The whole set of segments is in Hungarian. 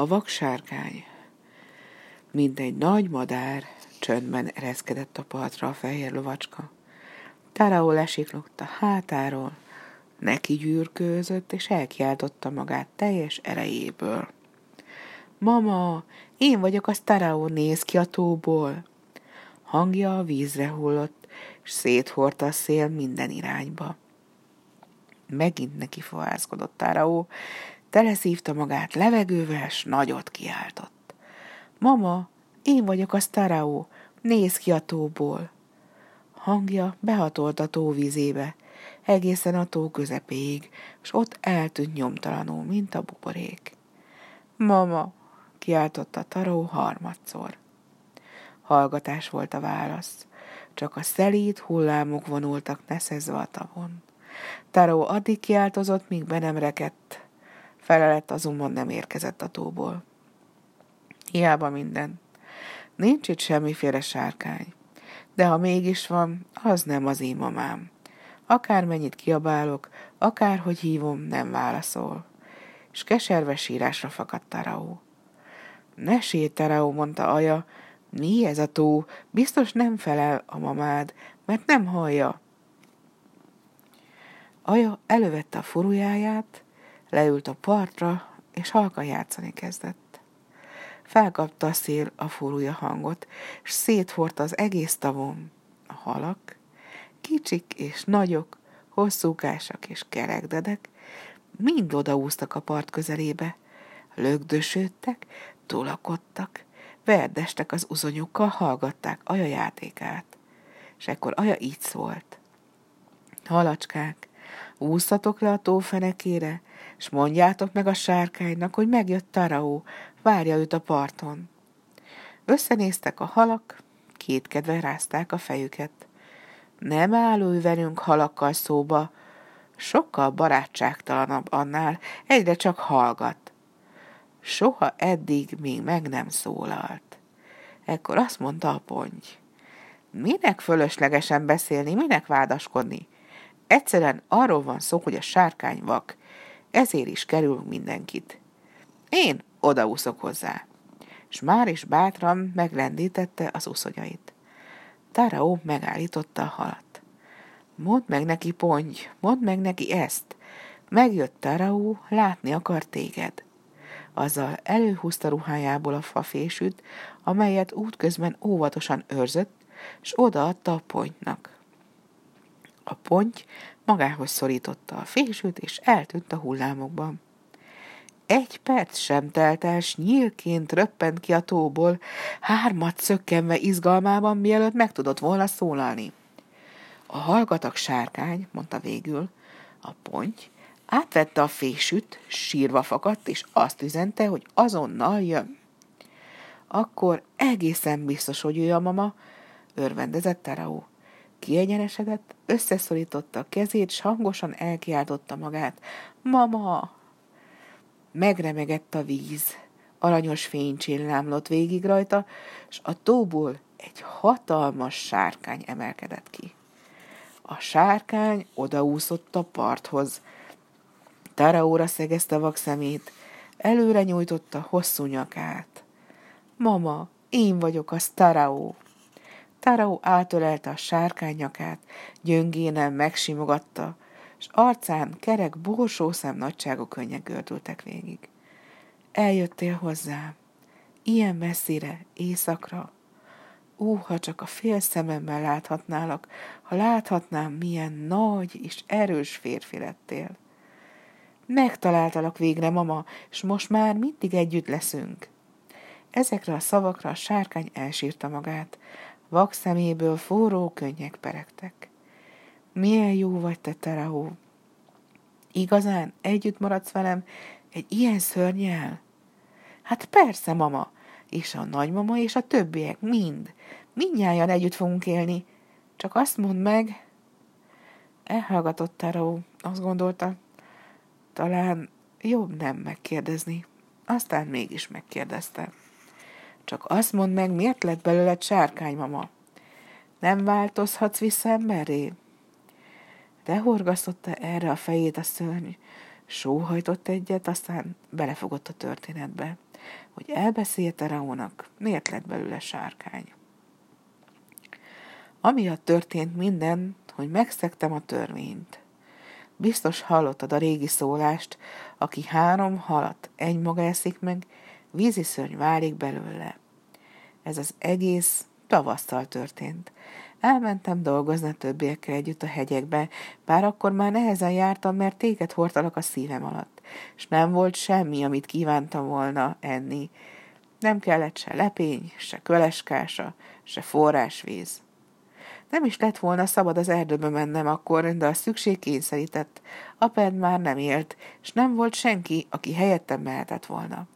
A vaksárkány. Mint egy nagy madár, csöndben ereszkedett a partra a fehér lovacska. Taraó lesiklott a hátáról, neki gyűrkőzött, és elkiáltotta magát teljes erejéből. Mama, én vagyok a Taraó, néz ki a tóból. Hangja a vízre hullott, és széthordta a szél minden irányba. Megint neki fohászkodott Taraó, teleszívta magát levegővel, s nagyot kiáltott. Mama, én vagyok a Taraó, néz ki a tóból. Hangja behatolt a tó vizébe, egészen a tó közepéig, és ott eltűnt nyomtalanul, mint a buborék. Mama, kiáltotta Taró harmadszor. Hallgatás volt a válasz, csak a szelíd hullámok vonultak neszezve a tavon. Taró addig kiáltozott, míg be nem rekedt. Felelet azonban nem érkezett a tóból. Hiába minden. Nincs itt semmiféle sárkány. De ha mégis van, az nem az én mamám. Akármennyit kiabálok, akárhogy hívom, nem válaszol. És keserve sírásra fakadt Taraó. Ne sírj, Taraó, mondta Aja, mi ez a tó? Biztos nem felel a mamád, mert nem hallja. Aja elővette a furujáját, leült a partra, és halkan játszani kezdett. Felkapta a szél a furúja hangot, és széthordta az egész tavon. A halak, kicsik és nagyok, hosszúkásak és kerekdedek, mind odaúztak a part közelébe. Lögdösödtek, tolakodtak, verdestek az uzonyukkal, hallgatták Aja játékát. És ekkor Aja így szólt. Halacskák, úszatok le a tófenekére, és mondjátok meg a sárkánynak, hogy megjött Taraó, várja őt a parton. Összenéztek a halak, kétkedve rázták a fejüket. Nem áll ő velünk halakkal szóba, sokkal barátságtalanabb annál, egyre csak hallgat. Soha eddig még meg nem szólalt. Ekkor azt mondta a ponty. Minek fölöslegesen beszélni, minek vádaskodni? Egyszerűen arról van szó, hogy a sárkány vak, ezért is kerül mindenkit. Én odaúszok hozzá. És már is bátran meglendítette az uszonyait. Taraó megállította a halat. Mondd meg neki, ponty, mondd meg neki ezt. Megjött Taraó, látni akar téged. Azzal előhúzta ruhájából a fafésűt, amelyet útközben óvatosan őrzött, és odaadta a pontynak. A ponty magához szorította a fésűt, és eltűnt a hullámokban. Egy perc sem telt el, s nyílként röppent ki a tóból, hármat szökkenve izgalmában, mielőtt meg tudott volna szólalni. A hallgatak sárkány, mondta végül, a ponty, átvette a fésűt, sírva fakadt, és azt üzente, hogy azonnal jön. Akkor egészen biztos, hogy ő a mama, örvendezett Taraó. Kiegyenesedett, összeszorította a kezét, s hangosan elkiáltotta magát. Mama! Megremegett a víz. Aranyos fény csillámlott végig rajta, és a tóból egy hatalmas sárkány emelkedett ki. A sárkány odaúszott a parthoz. Taraóra szegezte vak szemét, előre nyújtotta hosszú nyakát. Mama, én vagyok a Taraó. Taraó átölelte a sárkány nyakát, gyöngénen megsimogatta, és arcán kerek borsószem nagyságú könnyek gördültek végig. Eljöttél hozzám, ilyen messzire, éjszakra. Ó, ha csak a fél szememmel láthatnálak, ha láthatnám, milyen nagy és erős férfi lettél. Megtaláltalak végre, mama, és most már mindig együtt leszünk. Ezekre a szavakra a sárkány elsírta magát, vak szeméből forró könnyek peregtek. Milyen jó vagy te, Terahó! Igazán együtt maradsz velem egy ilyen szörnyel? Hát persze, mama, és a nagymama és a többiek, mind. Mindnyájan együtt fogunk élni. Csak azt mondd meg... Elhallgatott Terahó, azt gondolta, talán jobb nem megkérdezni. Aztán mégis megkérdezte. Csak azt mondd meg, miért lett belőled sárkány, mama? Nem változhatsz vissza emberré? Lehorgasztotta erre a fejét a szörny, sóhajtott egyet, aztán belefogott a történetbe. hogy elbeszélte Raónak, miért lett belőle sárkány. Amiatt történt minden, hogy megszegtem a törvényt. Biztos hallottad a régi szólást, aki három halat egy maga eszik meg, vízi szörny válik belőle. Ez az egész tavasszal történt. Elmentem dolgozni a többiekkel együtt a hegyekbe, bár akkor már nehezen jártam, mert téged hordtalak a szívem alatt, és nem volt semmi, amit kívántam volna enni. Nem kellett se lepény, se köleskása, se forrásvíz. Nem is lett volna szabad az erdőbe mennem akkor, de a szükség kényszerített. Apád már nem élt, és nem volt senki, aki helyettem mehetett volna.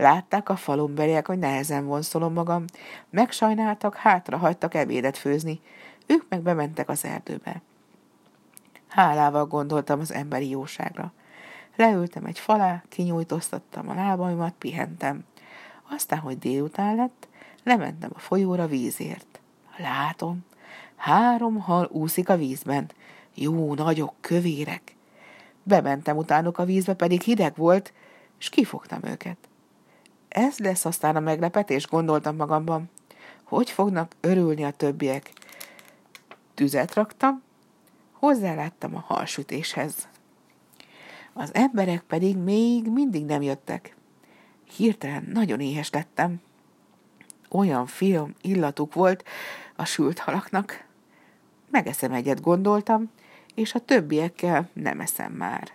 Látták a falumbeliek, hogy nehezen vonszolom magam, megsajnáltak, hátra hagytak ebédet főzni, ők meg bementek az erdőbe. Hálával gondoltam az emberi jóságra. Leültem egy falá, kinyújtóztattam a lábaimat, pihentem. Aztán, hogy délután lett, lementem a folyóra vízért. Látom, három hal úszik a vízben. Jó, nagyok, kövérek. Bementem utánuk a vízbe, pedig hideg volt, és kifogtam őket. Ez lesz aztán a meglepetés, gondoltam magamban. Hogy fognak örülni a többiek? Tüzet raktam, hozzáláttam a halsütéshez. Az emberek pedig még mindig nem jöttek. Hirtelen nagyon éhes lettem. Olyan finom illatuk volt a sült halaknak. Megeszem egyet, gondoltam, és a többiekkel nem eszem már.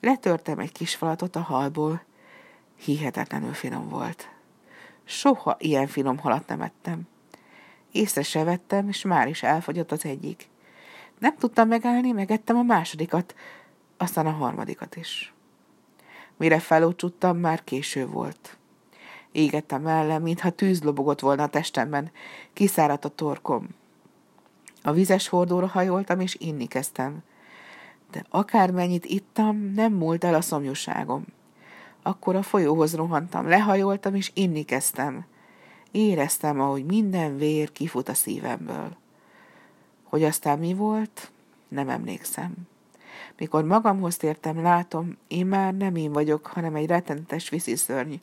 Letörtem egy kis falatot a halból, Hihetetlenül finom volt. Soha ilyen finom halat nem ettem. Észre se vettem, és már is elfogyott az egyik. Nem tudtam megállni, megettem a másodikat, aztán a harmadikat is. Mire felúcsuttam, már késő volt. Égettem ellen, mintha tűz lobogott volna a testemben, kiszáradt a torkom. A vizes hordóra hajoltam, és inni kezdtem. De akármennyit ittam, nem múlt el a szomjúságom. Akkor a folyóhoz rohantam, lehajoltam, és inni kezdtem. Éreztem, ahogy minden vér kifut a szívemből. Hogy aztán mi volt, nem emlékszem. Mikor magamhoz tértem, látom, én már nem én vagyok, hanem egy rettenetes visziszörny,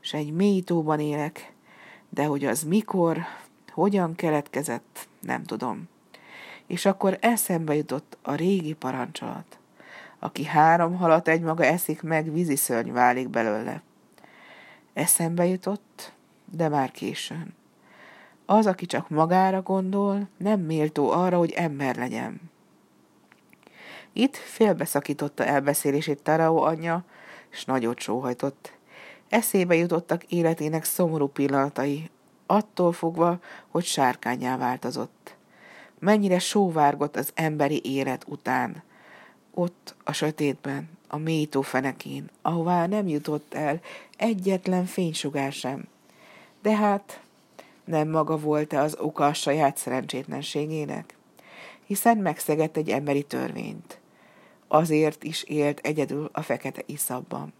és egy mély tóban élek, de hogy az mikor, hogyan keletkezett, nem tudom. És akkor eszembe jutott a régi parancsolat aki három halat egymaga eszik meg, vízi szörny válik belőle. Eszembe jutott, de már későn. Az, aki csak magára gondol, nem méltó arra, hogy ember legyen. Itt félbeszakította elbeszélését Tarao anyja, és nagyot sóhajtott. Eszébe jutottak életének szomorú pillanatai, attól fogva, hogy sárkányá változott. Mennyire sóvárgott az emberi élet után, ott a sötétben, a mély fenekén, ahová nem jutott el egyetlen fénysugár sem. De hát nem maga volt-e az oka a saját szerencsétlenségének? Hiszen megszegett egy emberi törvényt. Azért is élt egyedül a fekete iszabban.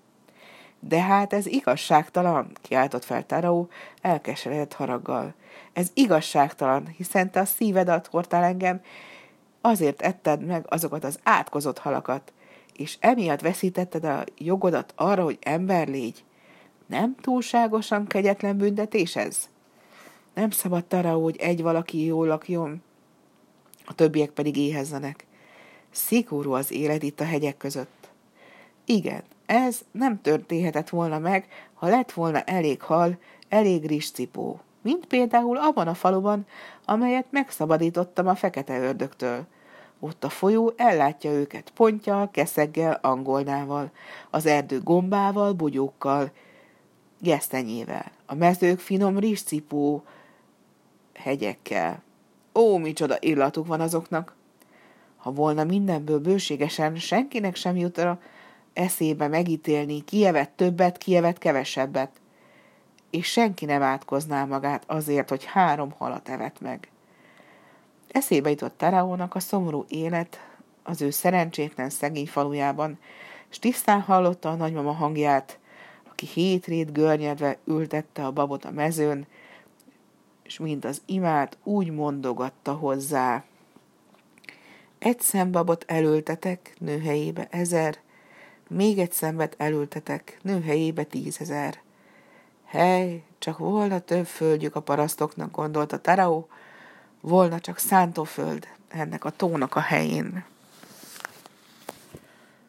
De hát ez igazságtalan, kiáltott fel Taró elkeseredett haraggal. Ez igazságtalan, hiszen te a szívedet hordtál engem, Azért etted meg azokat az átkozott halakat, és emiatt veszítetted a jogodat arra, hogy ember légy. Nem túlságosan kegyetlen büntetés ez? Nem szabad arra, hogy egy valaki jól lakjon, a többiek pedig éhezzenek. Szigorú az élet itt a hegyek között. Igen, ez nem történhetett volna meg, ha lett volna elég hal, elég rizscipó mint például abban a faluban, amelyet megszabadítottam a fekete ördögtől. Ott a folyó ellátja őket pontjal, keszeggel, angolnával, az erdő gombával, bugyókkal, gesztenyével, a mezők finom rizscipó hegyekkel. Ó, micsoda illatuk van azoknak! Ha volna mindenből bőségesen, senkinek sem jutra eszébe megítélni, kijevet többet, kijevet kevesebbet és senki nem átkozná magát azért, hogy három halat evett meg. Eszébe jutott Teraónak a szomorú élet az ő szerencsétlen szegény falujában, és tisztán hallotta a nagymama hangját, aki hétrét görnyedve ültette a babot a mezőn, és mint az imát úgy mondogatta hozzá. Egy szembabot elültetek, nőhelyébe ezer, Még egy szembet elültetek, nő helyébe tízezer. Hely, csak volna több földjük a parasztoknak, gondolta Tarao, volna csak szántóföld ennek a tónak a helyén.